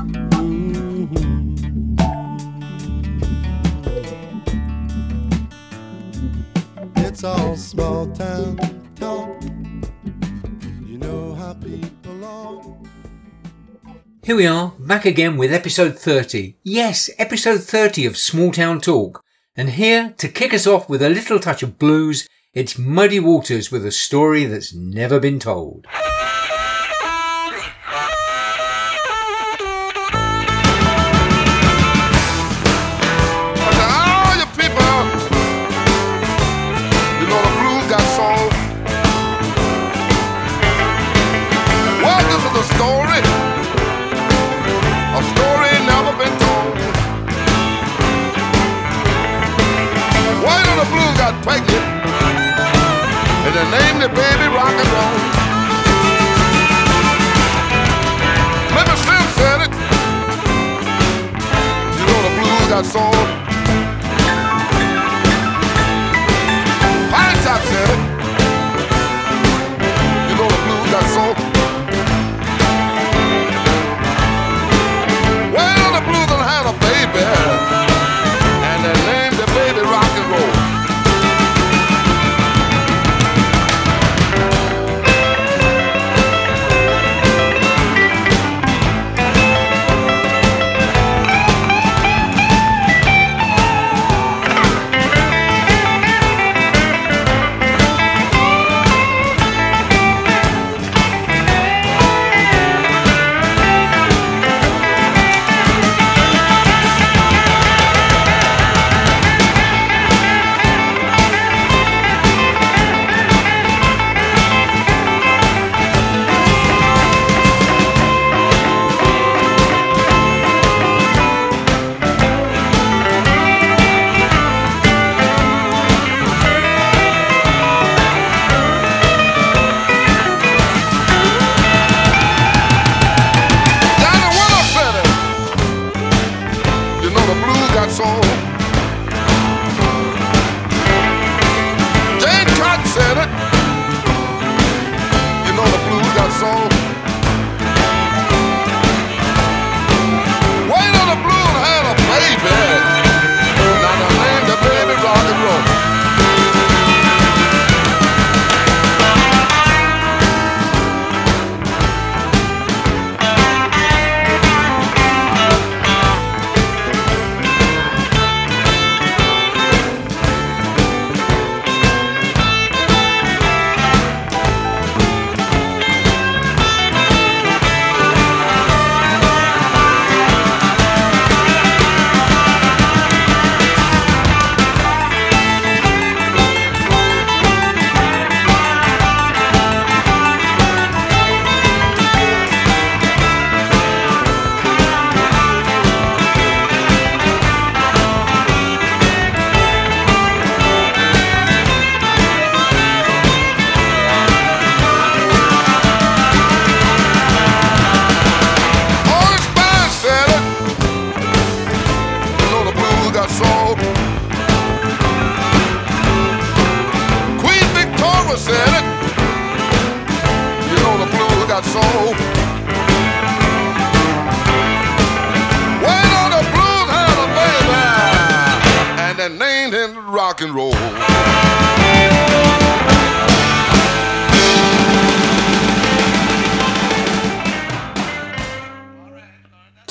Are. Here we are, back again with episode 30. Yes, episode 30 of Small Town Talk. And here, to kick us off with a little touch of blues, it's Muddy Waters with a story that's never been told. The baby rock and roll. Maybe Slim said it. You know the blues got soul.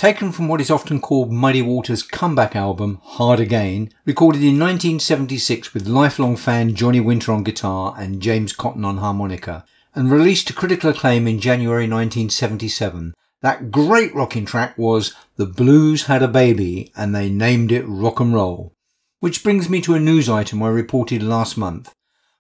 Taken from what is often called Muddy Waters' comeback album, Hard Again, recorded in 1976 with lifelong fan Johnny Winter on guitar and James Cotton on harmonica, and released to critical acclaim in January 1977. That great rocking track was The Blues Had a Baby and they named it Rock and Roll. Which brings me to a news item I reported last month.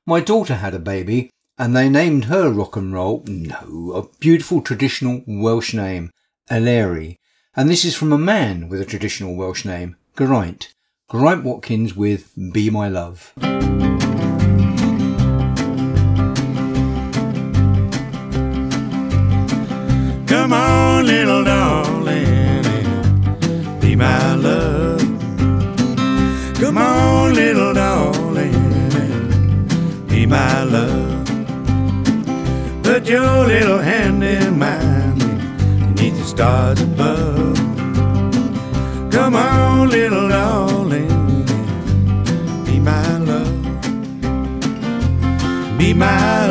My daughter had a baby and they named her Rock and Roll, no, a beautiful traditional Welsh name, Eleri. And this is from a man with a traditional Welsh name, Geraint. Geraint Watkins with Be My Love. Come on, little darling, be my love. Come on, little darling, be my love. Put your little hand in mine beneath the stars above. my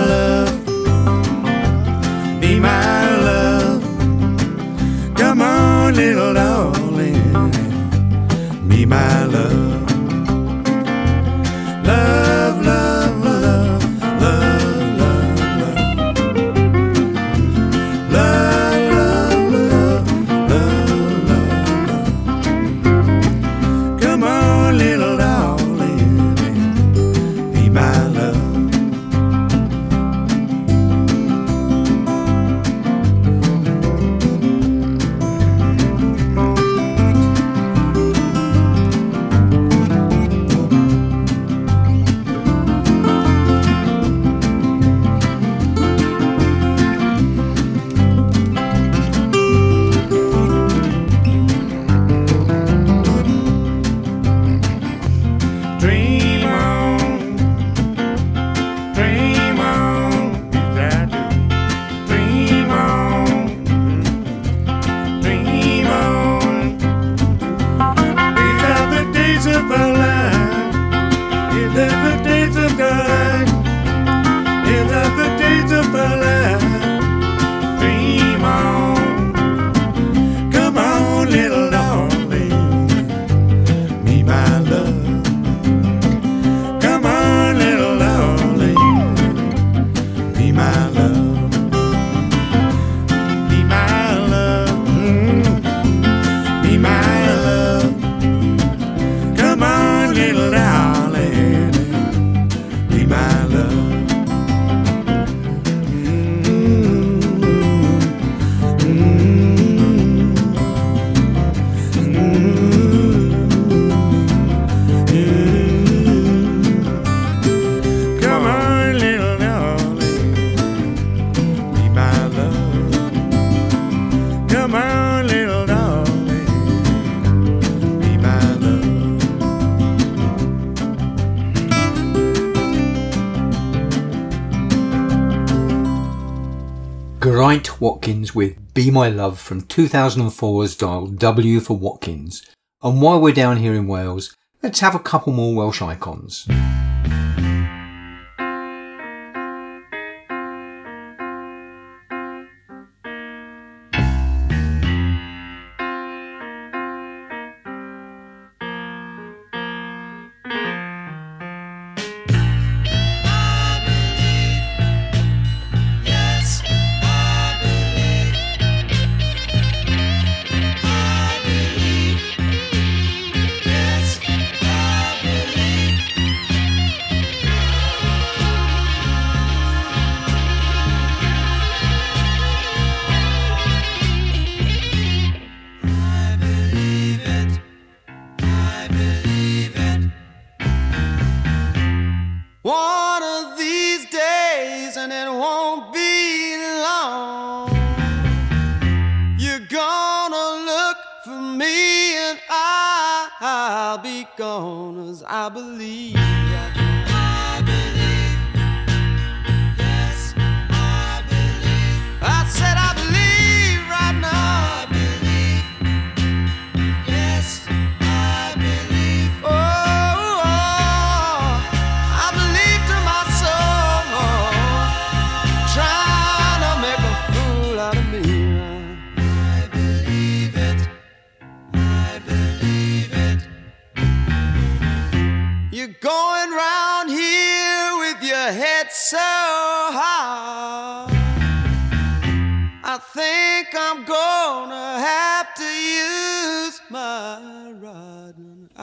Watkins with Be My Love from 2004's Dial W for Watkins. And while we're down here in Wales, let's have a couple more Welsh icons.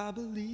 I believe.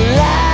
You.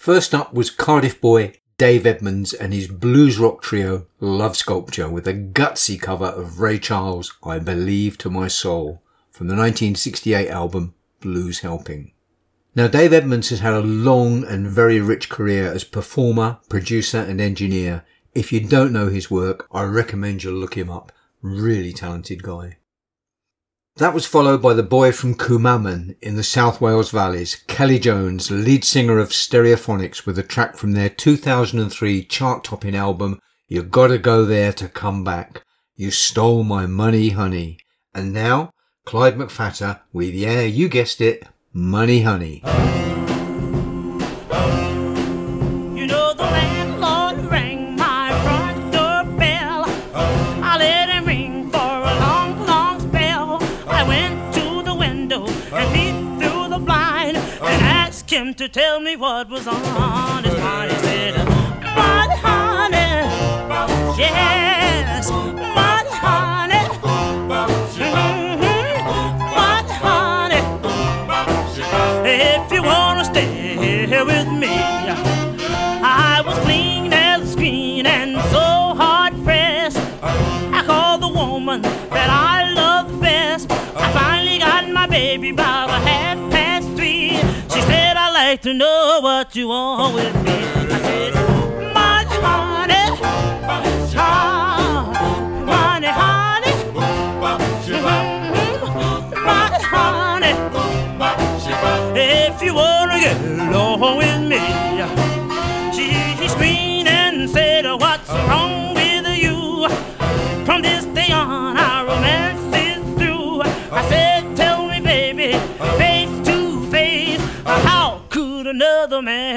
First up was Cardiff boy Dave Edmunds and his blues rock trio Love Sculpture with a gutsy cover of Ray Charles' I Believe to My Soul. from the 1968 album Blues Helping. Now, Dave Edmunds has had a long and very rich career as performer, producer, and engineer. If you don't know his work, I recommend you look him up. Really talented guy. That was followed by the boy from Cwmaman in the South Wales Valleys, Kelly Jones, lead singer of Stereophonics, with a track from their 2003 chart topping album, You Gotta Go There to Come Back. You Stole My Money, Honey. And now, Clyde McPhatter with, yeah, you guessed it, Money Honey. Him to tell me what was on his mind. He said, "Money, honey, yes, to know what you want with me.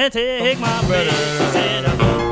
Take my place?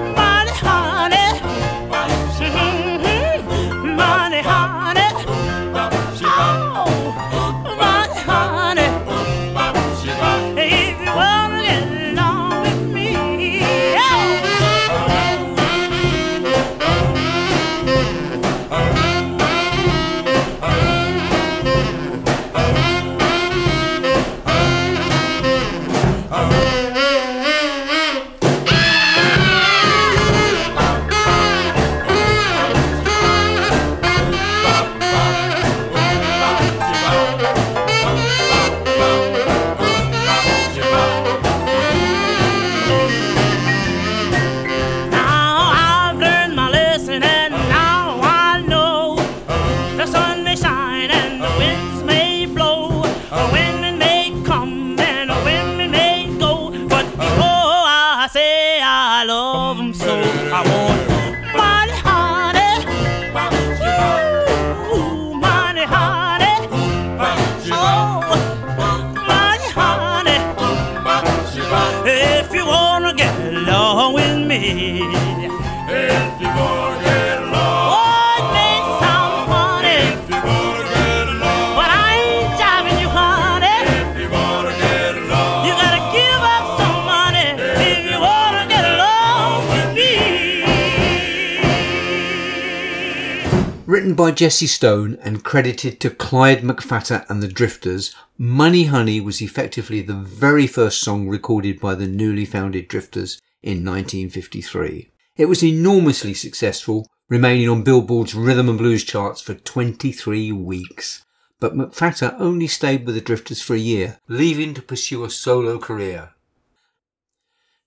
By Jesse Stone and credited to Clyde McPhatter and the Drifters, Money Honey was effectively the very first song recorded by the newly founded Drifters in 1953. It was enormously successful, remaining on Billboard's rhythm and blues charts for 23 weeks. But McPhatter only stayed with the Drifters for a year, leaving to pursue a solo career.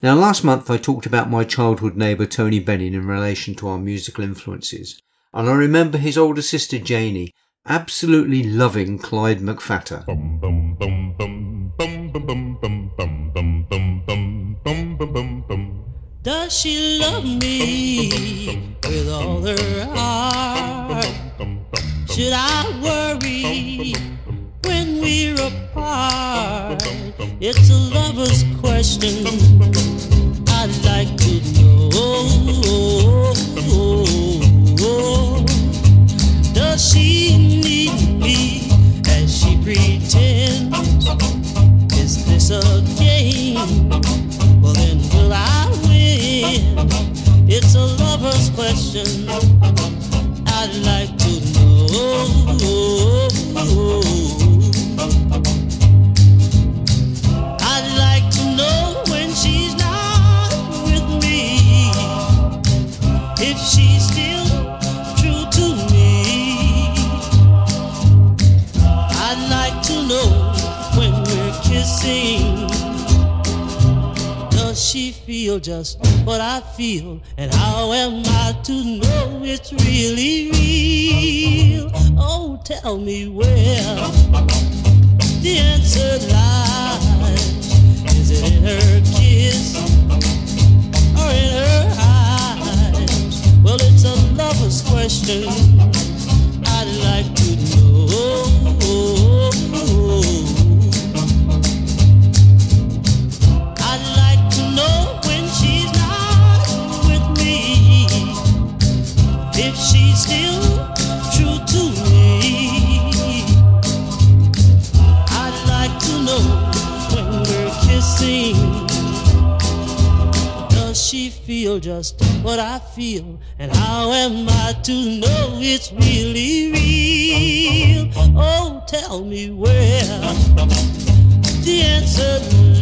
Now, last month I talked about my childhood neighbour Tony Benning in relation to our musical influences, and I remember his older sister Janie absolutely loving Clyde McPhatter. Does she love me with all her heart? Should I worry when we're apart? It's a lover's question I'd like to know. Does she need me as she pretends? Is this a game? Well, then will I win? It's a lover's question. I'd like to know. Feel just what I feel, and how am I to know it's really real? Oh, tell me where the answer lies. Is it in her kiss or in her eyes? Well, it's a lover's question. Feel just what I feel? And how am I to know it's really real? Oh, tell me where the answer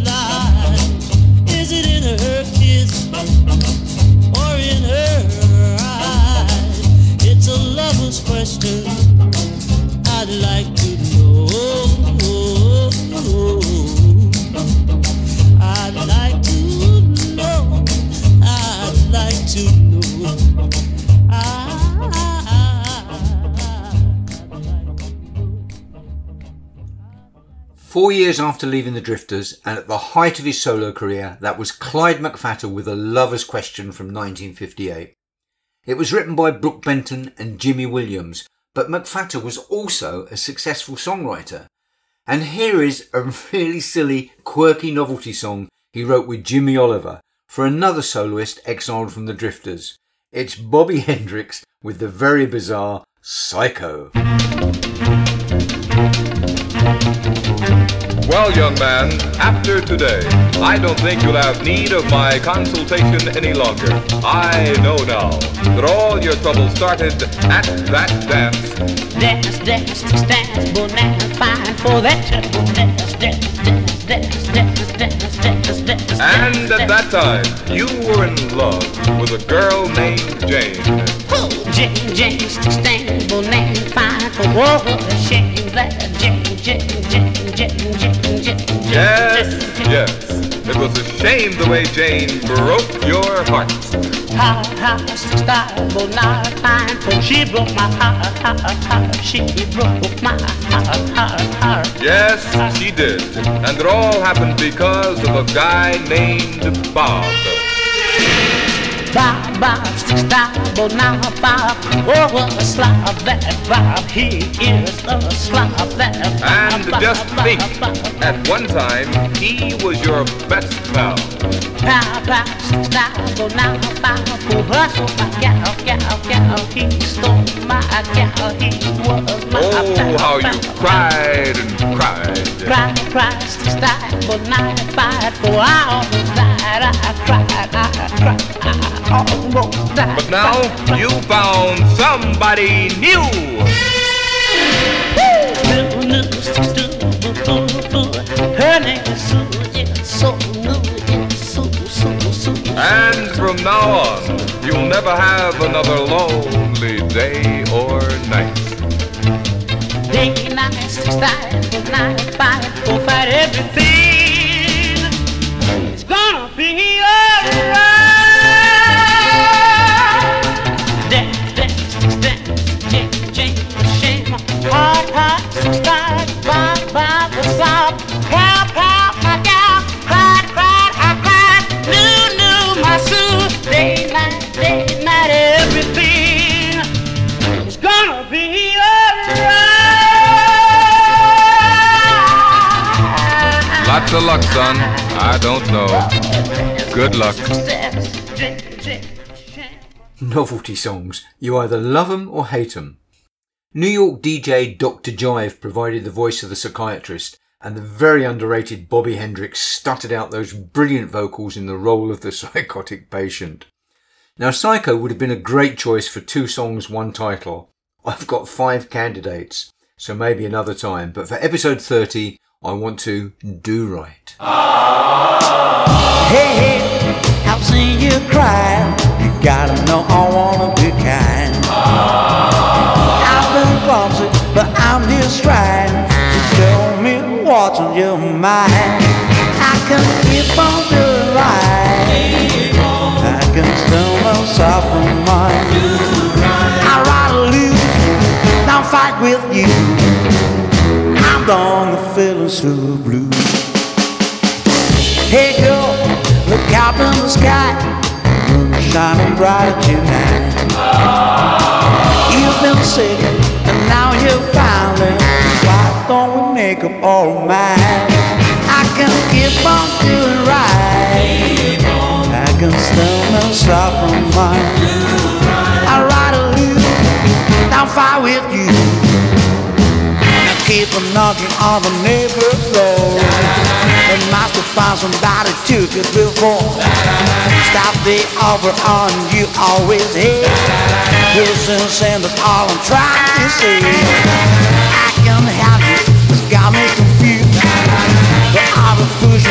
Four years after leaving the Drifters and at the height of his solo career, that was Clyde McPhatter with A Lover's Question from 1958. It was written by Brook Benton and Jimmy Williams, but McPhatter was also a successful songwriter. And here is a really silly, quirky novelty song he wrote with Jimmy Oliver for another soloist exiled from the Drifters. It's Bobby Hendricks with the very bizarre Psycho. Well, young man, after today, I don't think you'll have need of my consultation any longer. I know now that all your trouble started at that dance. Dance, dance, dance, banana, fine for that. Dance, dance, dance, dance, dance, dance, dance, dance. And at that time, you were in love with a girl named Jane. Oh, Jane, Jane, stand, banana, fine for what shame that Jane, Jane, Jane, Yes, yes. It was a shame the way Jane broke your heart. Heart, style, banana, fine she broke my heart, heart, heart. She broke my heart, heart, heart. Yes, she did. And it all happened because of a guy named Bob. Bob, Bob, style, banana, Bob. Oh, what a slob that Bob. He is a slob that Bob. And just think, at one time, he was your best pal. Bob, Bob, style, banana, Bob. Oh, my gal, gal, gal. He stole my gal. He was my Oh, how you cried and cried. Cry, cry, style, banana, fight for hours. Died, I cried, I cried, I almost. But now you found somebody new. New, new, new, her name is Sue, yeah, so new, yeah, Sue, Sue, Sue. And from now on, you'll never have another lonely day or night. Day, night, style, banana, fight for fight everything. It's gonna be of luck, son. I don't know. Good luck. Novelty songs. You either love 'em or hate 'em. New York DJ Dr. Jive provided the voice of the psychiatrist, and the very underrated Bobby Hendricks stuttered out those brilliant vocals in the role of the psychotic patient. Now, Psycho would have been a great choice for two songs, one title. I've got five candidates, so maybe another time, but for episode 30, I want to do right. Hey, hey, I've seen you cry. You gotta know I wanna be kind. I've been clumsy, but I'm just trying to show me what's on your mind. I can keep on doing right. I can still myself. I'd rather lose than fight with you. I'm gonna feel so blue. Hey girl, look out in the sky, moon shining brighter tonight. You've been sick and now you're finally. Why don't we make up all mine? I can keep on doing right. I can still myself from mine. I ride a loop, I'll fight with you. Keep on knocking on the neighbor's door. They must have somebody took it before. Stop the offer on you always hate. Listen, and that's all I'm trying to say. I can have you, it's got me confused. But I will push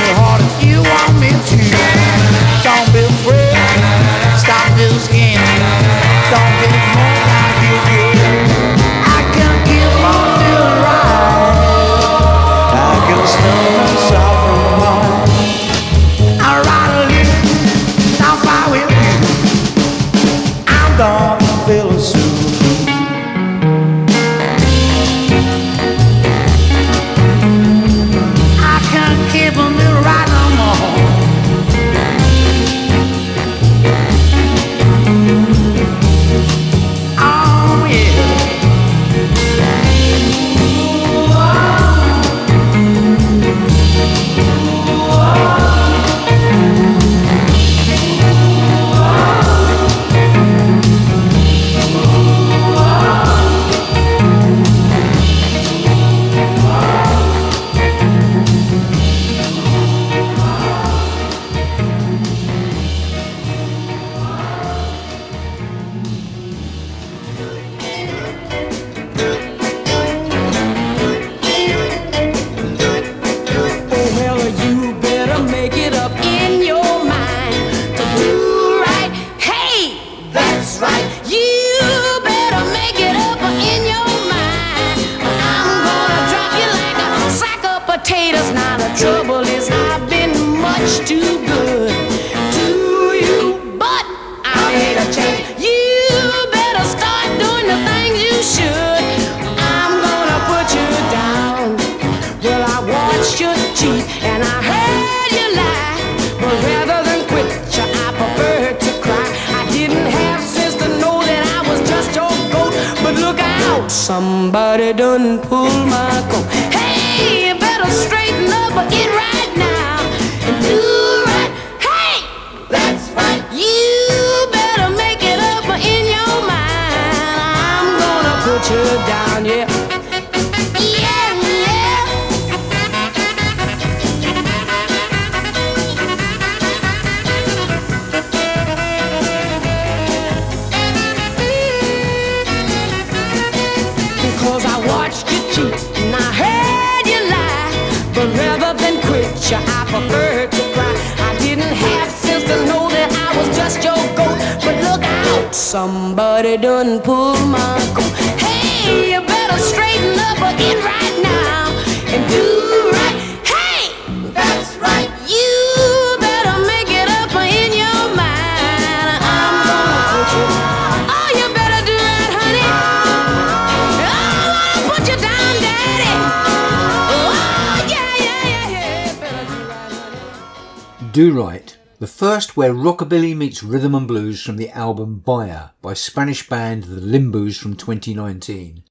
Do Right, the first where rockabilly meets rhythm and blues from the album Buyer by Spanish band The Limboos from 2019,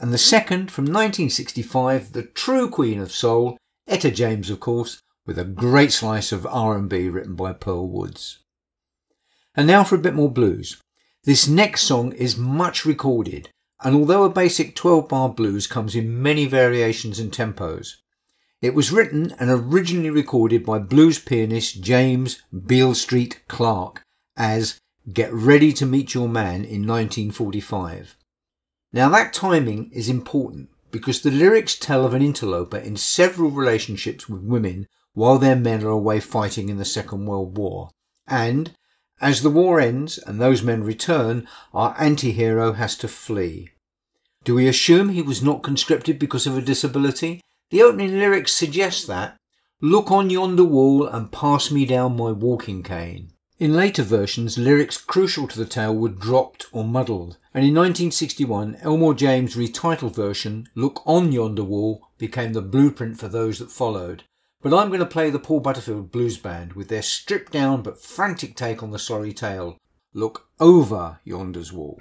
and the second from 1965, the true queen of soul, Etta James, of course, with a great slice of R&B written by Pearl Woods. And now for a bit more blues. This next song is much recorded, and although a basic 12 bar blues comes in many variations and tempos, it was written and originally recorded by blues pianist James Beale Street Clark as Get Ready to Meet Your Man in 1945. Now that timing is important because the lyrics tell of an interloper in several relationships with women while their men are away fighting in the Second World War. And as the war ends and those men return, our anti-hero has to flee. Do we assume he was not conscripted because of a disability? The opening lyrics suggest that. Look on yonder wall and pass me down my walking cane. In later versions, lyrics crucial to the tale were dropped or muddled, And in 1961, Elmore James' retitled version, Look on Yonder Wall, became the blueprint for those that followed. But I'm going to play the Paul Butterfield Blues Band with their stripped down but frantic take on the sorry tale. Look over yonder's wall.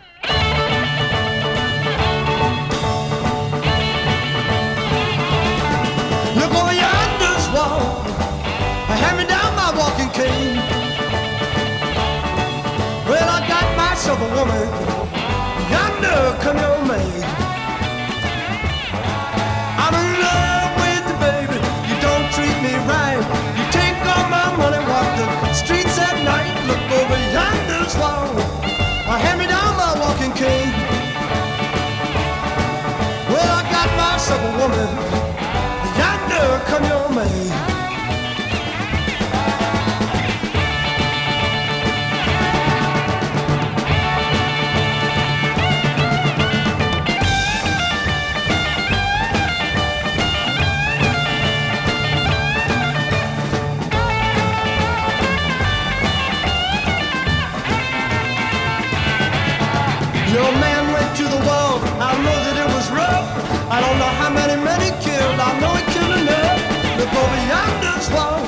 Yonder's wall.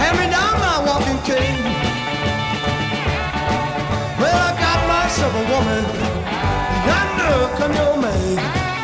Hand me down my walking cane. Well, I got myself a woman. Yonder come your maid.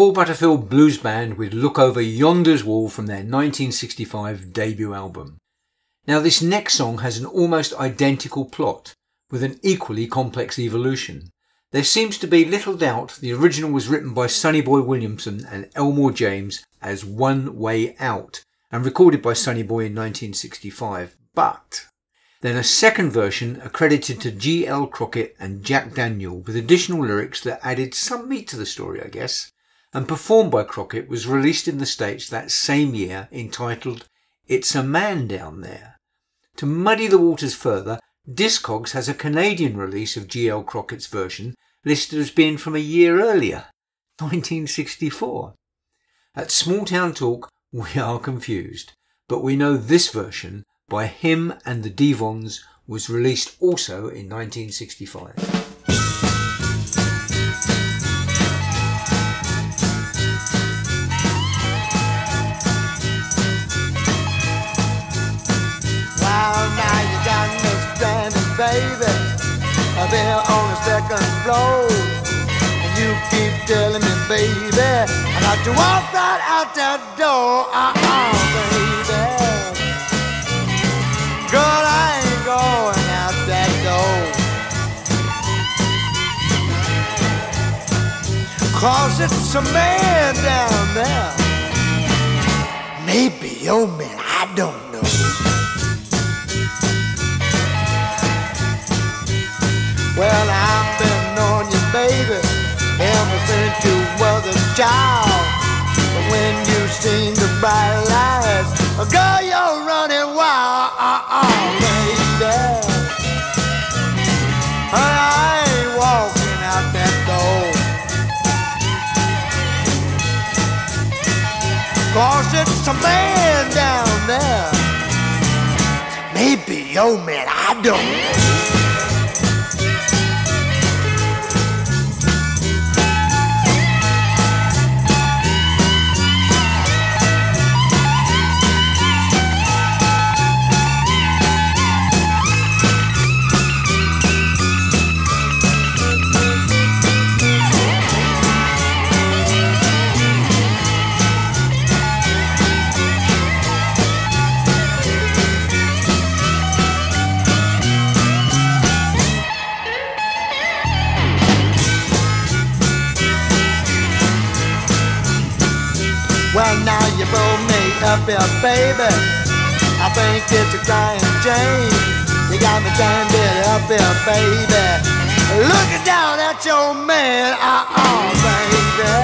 Paul Butterfield Blues Band with Look Over Yonder's Wall from their 1965 debut album. Now, this next song has an almost identical plot with an equally complex evolution. There seems to be little doubt the original was written by Sonny Boy Williamson and Elmore James as One Way Out and recorded by Sonny Boy in 1965. But then a second version accredited to G.L. Crockett and Jack Daniel with additional lyrics that added some meat to the story, I guess, and performed by Crockett was released in the States that same year entitled It's a Man Down There. To muddy the waters further, Discogs has a Canadian release of G.L. Crockett's version listed as being from a year earlier, 1964. At Small Town Talk, we are confused, but we know this version by him and the Devons was released also in 1965. Baby. Been on the second floor. And you keep telling me, baby, I got to walk right out that door. Uh-uh, baby. Girl, I ain't going out that door. Cause it's a man down there. Maybe your man, I don't Well, I've been on you, baby, ever since you was a child. But when you seen the bright lights, oh, girl, you're running wild, uh-uh, baby. I ain't walking out that door. Cause it's a man down there. Maybe your man, I don't know. Here, baby. I think it's a crying Jane. You got me trying to here, baby. Looking down at your man, uh-uh, baby.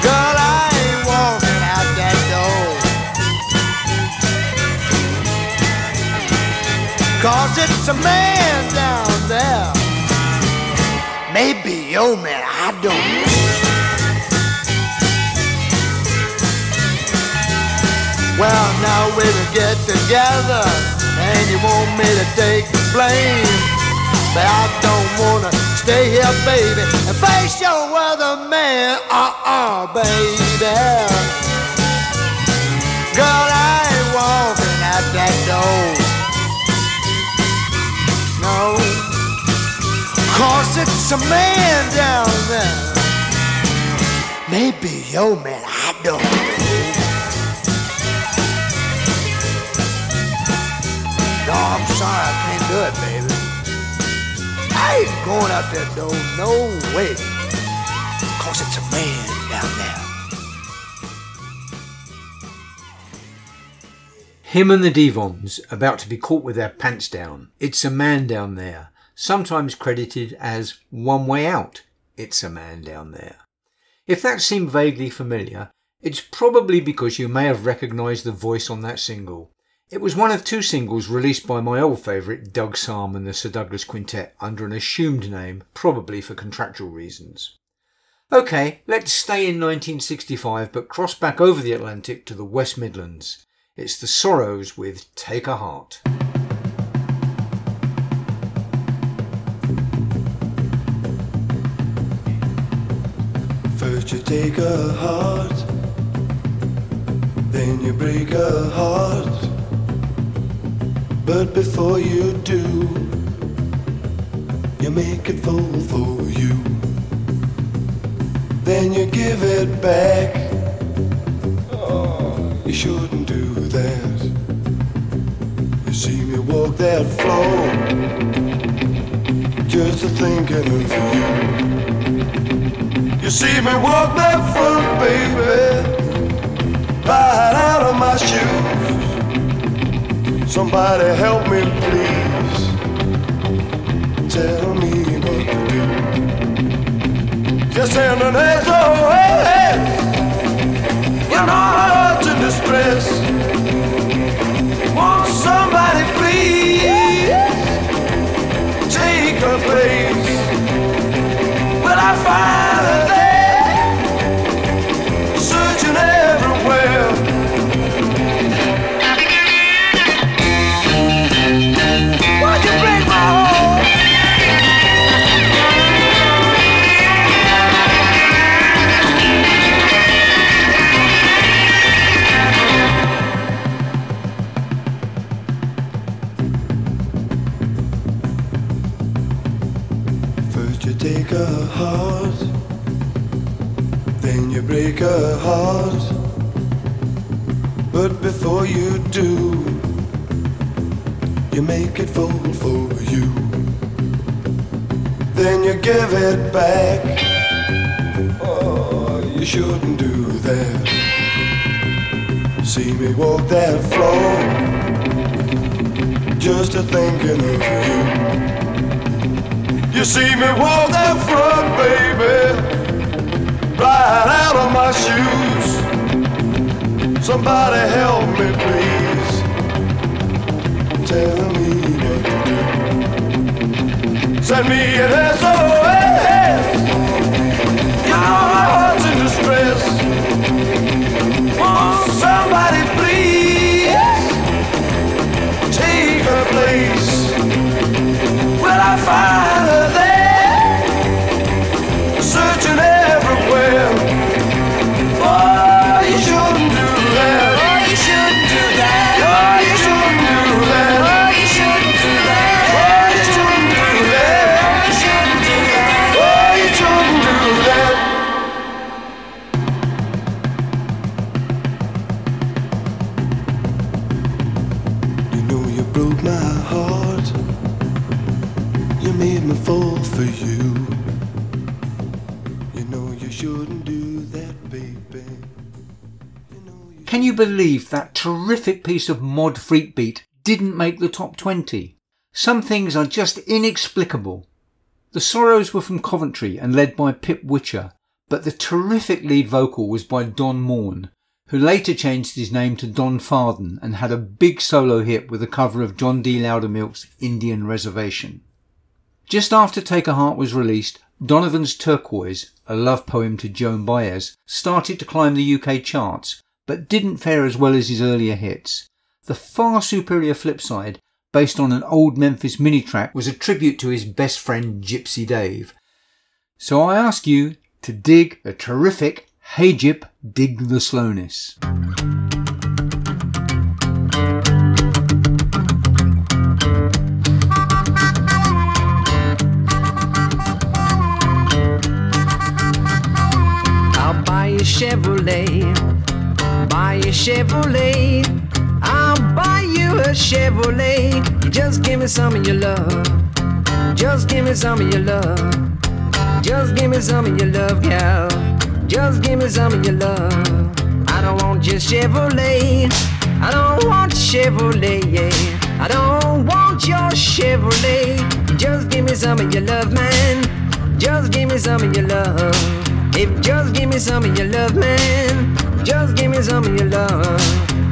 Girl, I ain't walking out that door. Cause it's a man down there. Maybe your man, I don't know. Well, now we will get together, and you want me to take the blame. But I don't wanna stay here, baby, and face your weatherman. Uh-uh, baby. Girl, I ain't walking out that door. No, cause it's a man down there. Maybe your man, I don't I'm sorry, I can't do it, baby. I ain't going out that door, no way. Cause it's a man down there. Him and the Devons about to be caught with their pants down. It's a man down there. Sometimes credited as One Way Out. It's a man down there. If that seemed vaguely familiar, it's probably because you may have recognised the voice on that single. It was one of two singles released by my old favourite Doug Sahm and the Sir Douglas Quintet under an assumed name, probably for contractual reasons. Okay, let's stay in 1965 but cross back over the Atlantic to the West Midlands. It's the Sorrows with Take a Heart. First you take a heart, then you break a heart. But before you do, you make it full for you. Then you give it back. You shouldn't do that. You see me walk that floor, just a thinking of you. You see me walk that front, baby, right out of my shoes. Somebody help me, please. Tell me what to do. Just send an SOS. You know heart. But before you do, you make it full for you. Then you give it back. Oh, you shouldn't do that. See me walk that floor, just a thinking of you. You see me walk that front, baby, right out of my shoes. Somebody help me, please. Tell me what to do. Send me an SOS. That piece of mod freak beat didn't make the top 20? Some things are just inexplicable. The Sorrows were from Coventry and led by Pip Whitcher, but the terrific lead vocal was by Don Maughn, who later changed his name to Don Fardon and had a big solo hit with a cover of John D. Loudermilk's Indian Reservation. Just after Take a Heart was released, Donovan's Turquoise, a love poem to Joan Baez, started to climb the UK charts, but didn't fare as well as his earlier hits. The far superior flip side, based on an old Memphis Minnie track, was a tribute to his best friend Gypsy Dave. So I ask you to dig a terrific Hey Gyp, Dig the Slowness. Chevrolet, buy you Chevrolet. I'll buy you a Chevrolet. You just give me some of your love. Just give me some of your love. Just give me some of your love, gal. Just give me some of your love. I don't want your Chevrolet. I don't want Chevrolet, yeah. I don't want your Chevrolet. Just give me some of your love, man. Just give me some of your love. If just give me some of your love, man. Just give me some of your love.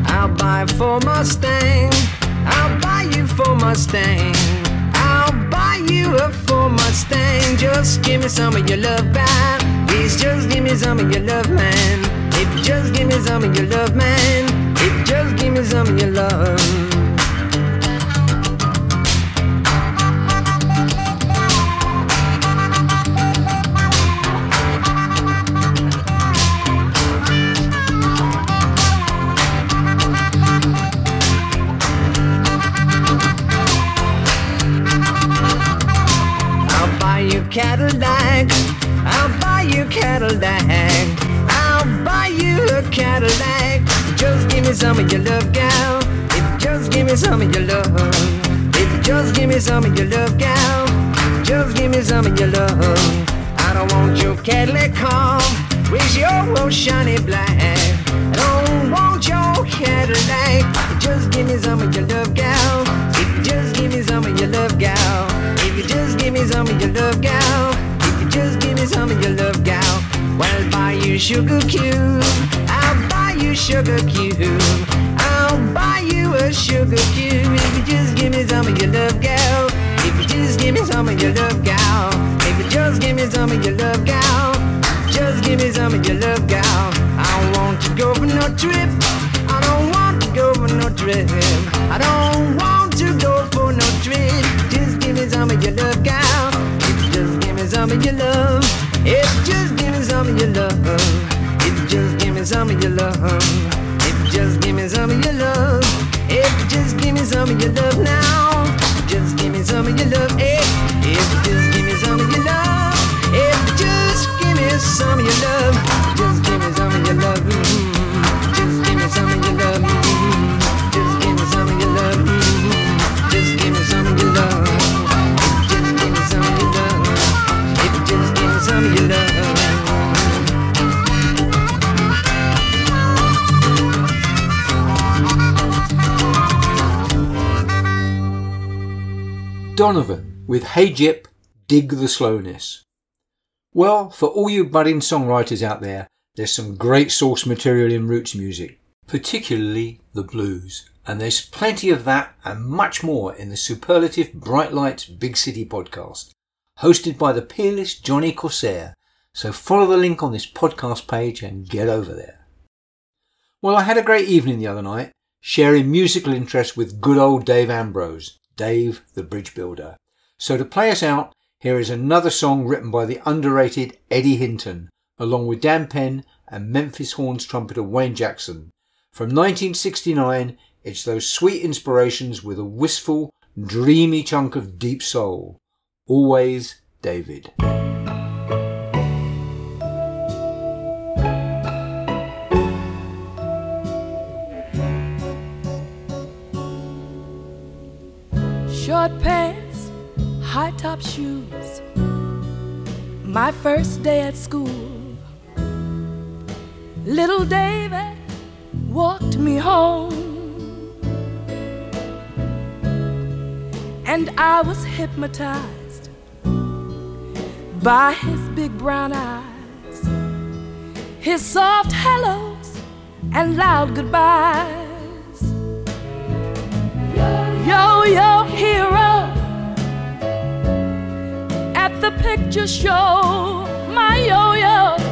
I'll buy Ford Mustang. I'll buy you Ford Mustang. I'll buy you a Ford Mustang. Just give me some of your love, man. Please just give me some of your love, man. If you just give me some of your love, man. If you just give me some of your love. Cadillac. I'll buy you a Cadillac. Just give me some of your love, gal. If you just give me some of your love. If you just give me some of your love, gal. Just give me some of your love. I don't want your Cadillac car with your old shiny black. I don't want your Cadillac. Just give me some of your love, gal. If you just give me some of your love, gal. If you just give me some of your love, gal. If you just give me some of your love, gal. Well, buy you sugar cube. I'll buy you sugar cube. I'll buy you a sugar cube. If you just give me some of your love, gal. If you just give me some of your love, gal. If you just give me some of your love, gal. Just give me some of your love, gal. I don't want to go for no trip. I don't want to go for no trip. I don't want to go for no trip. Just give me some of your love, gal. Some of your love. If just give me some of your love. If just give me some of your love. If just give me some of your love. If you just give me some of your love now. Just give me some of your love. eh. If you just give me some of your love. If you just give me some of your love. Just give me some of your love. Donovan with Hey Gyp, Dig the Slowness. Well, for all you budding songwriters out there, there's some great source material in roots music, particularly the blues. And there's plenty of that and much more in the superlative Bright Lights Big City podcast, hosted by the peerless Johnny Corsair. So follow the link on this podcast page and get over there. Well, I had a great evening the other night, sharing musical interest with good old Dave Ambrose, Dave the Bridge Builder. So to play us out, here is another song written by the underrated Eddie Hinton, along with Dan Penn and Memphis Horns trumpeter Wayne Jackson. From 1969, it's those sweet inspirations with a wistful, dreamy chunk of deep soul. Always David. short pants, high top shoes. My first day at school. Little David walked me home. And I was hypnotized by his big brown eyes, his soft hellos, and loud goodbyes. Yo, yo, hero at the picture show, my yo yo.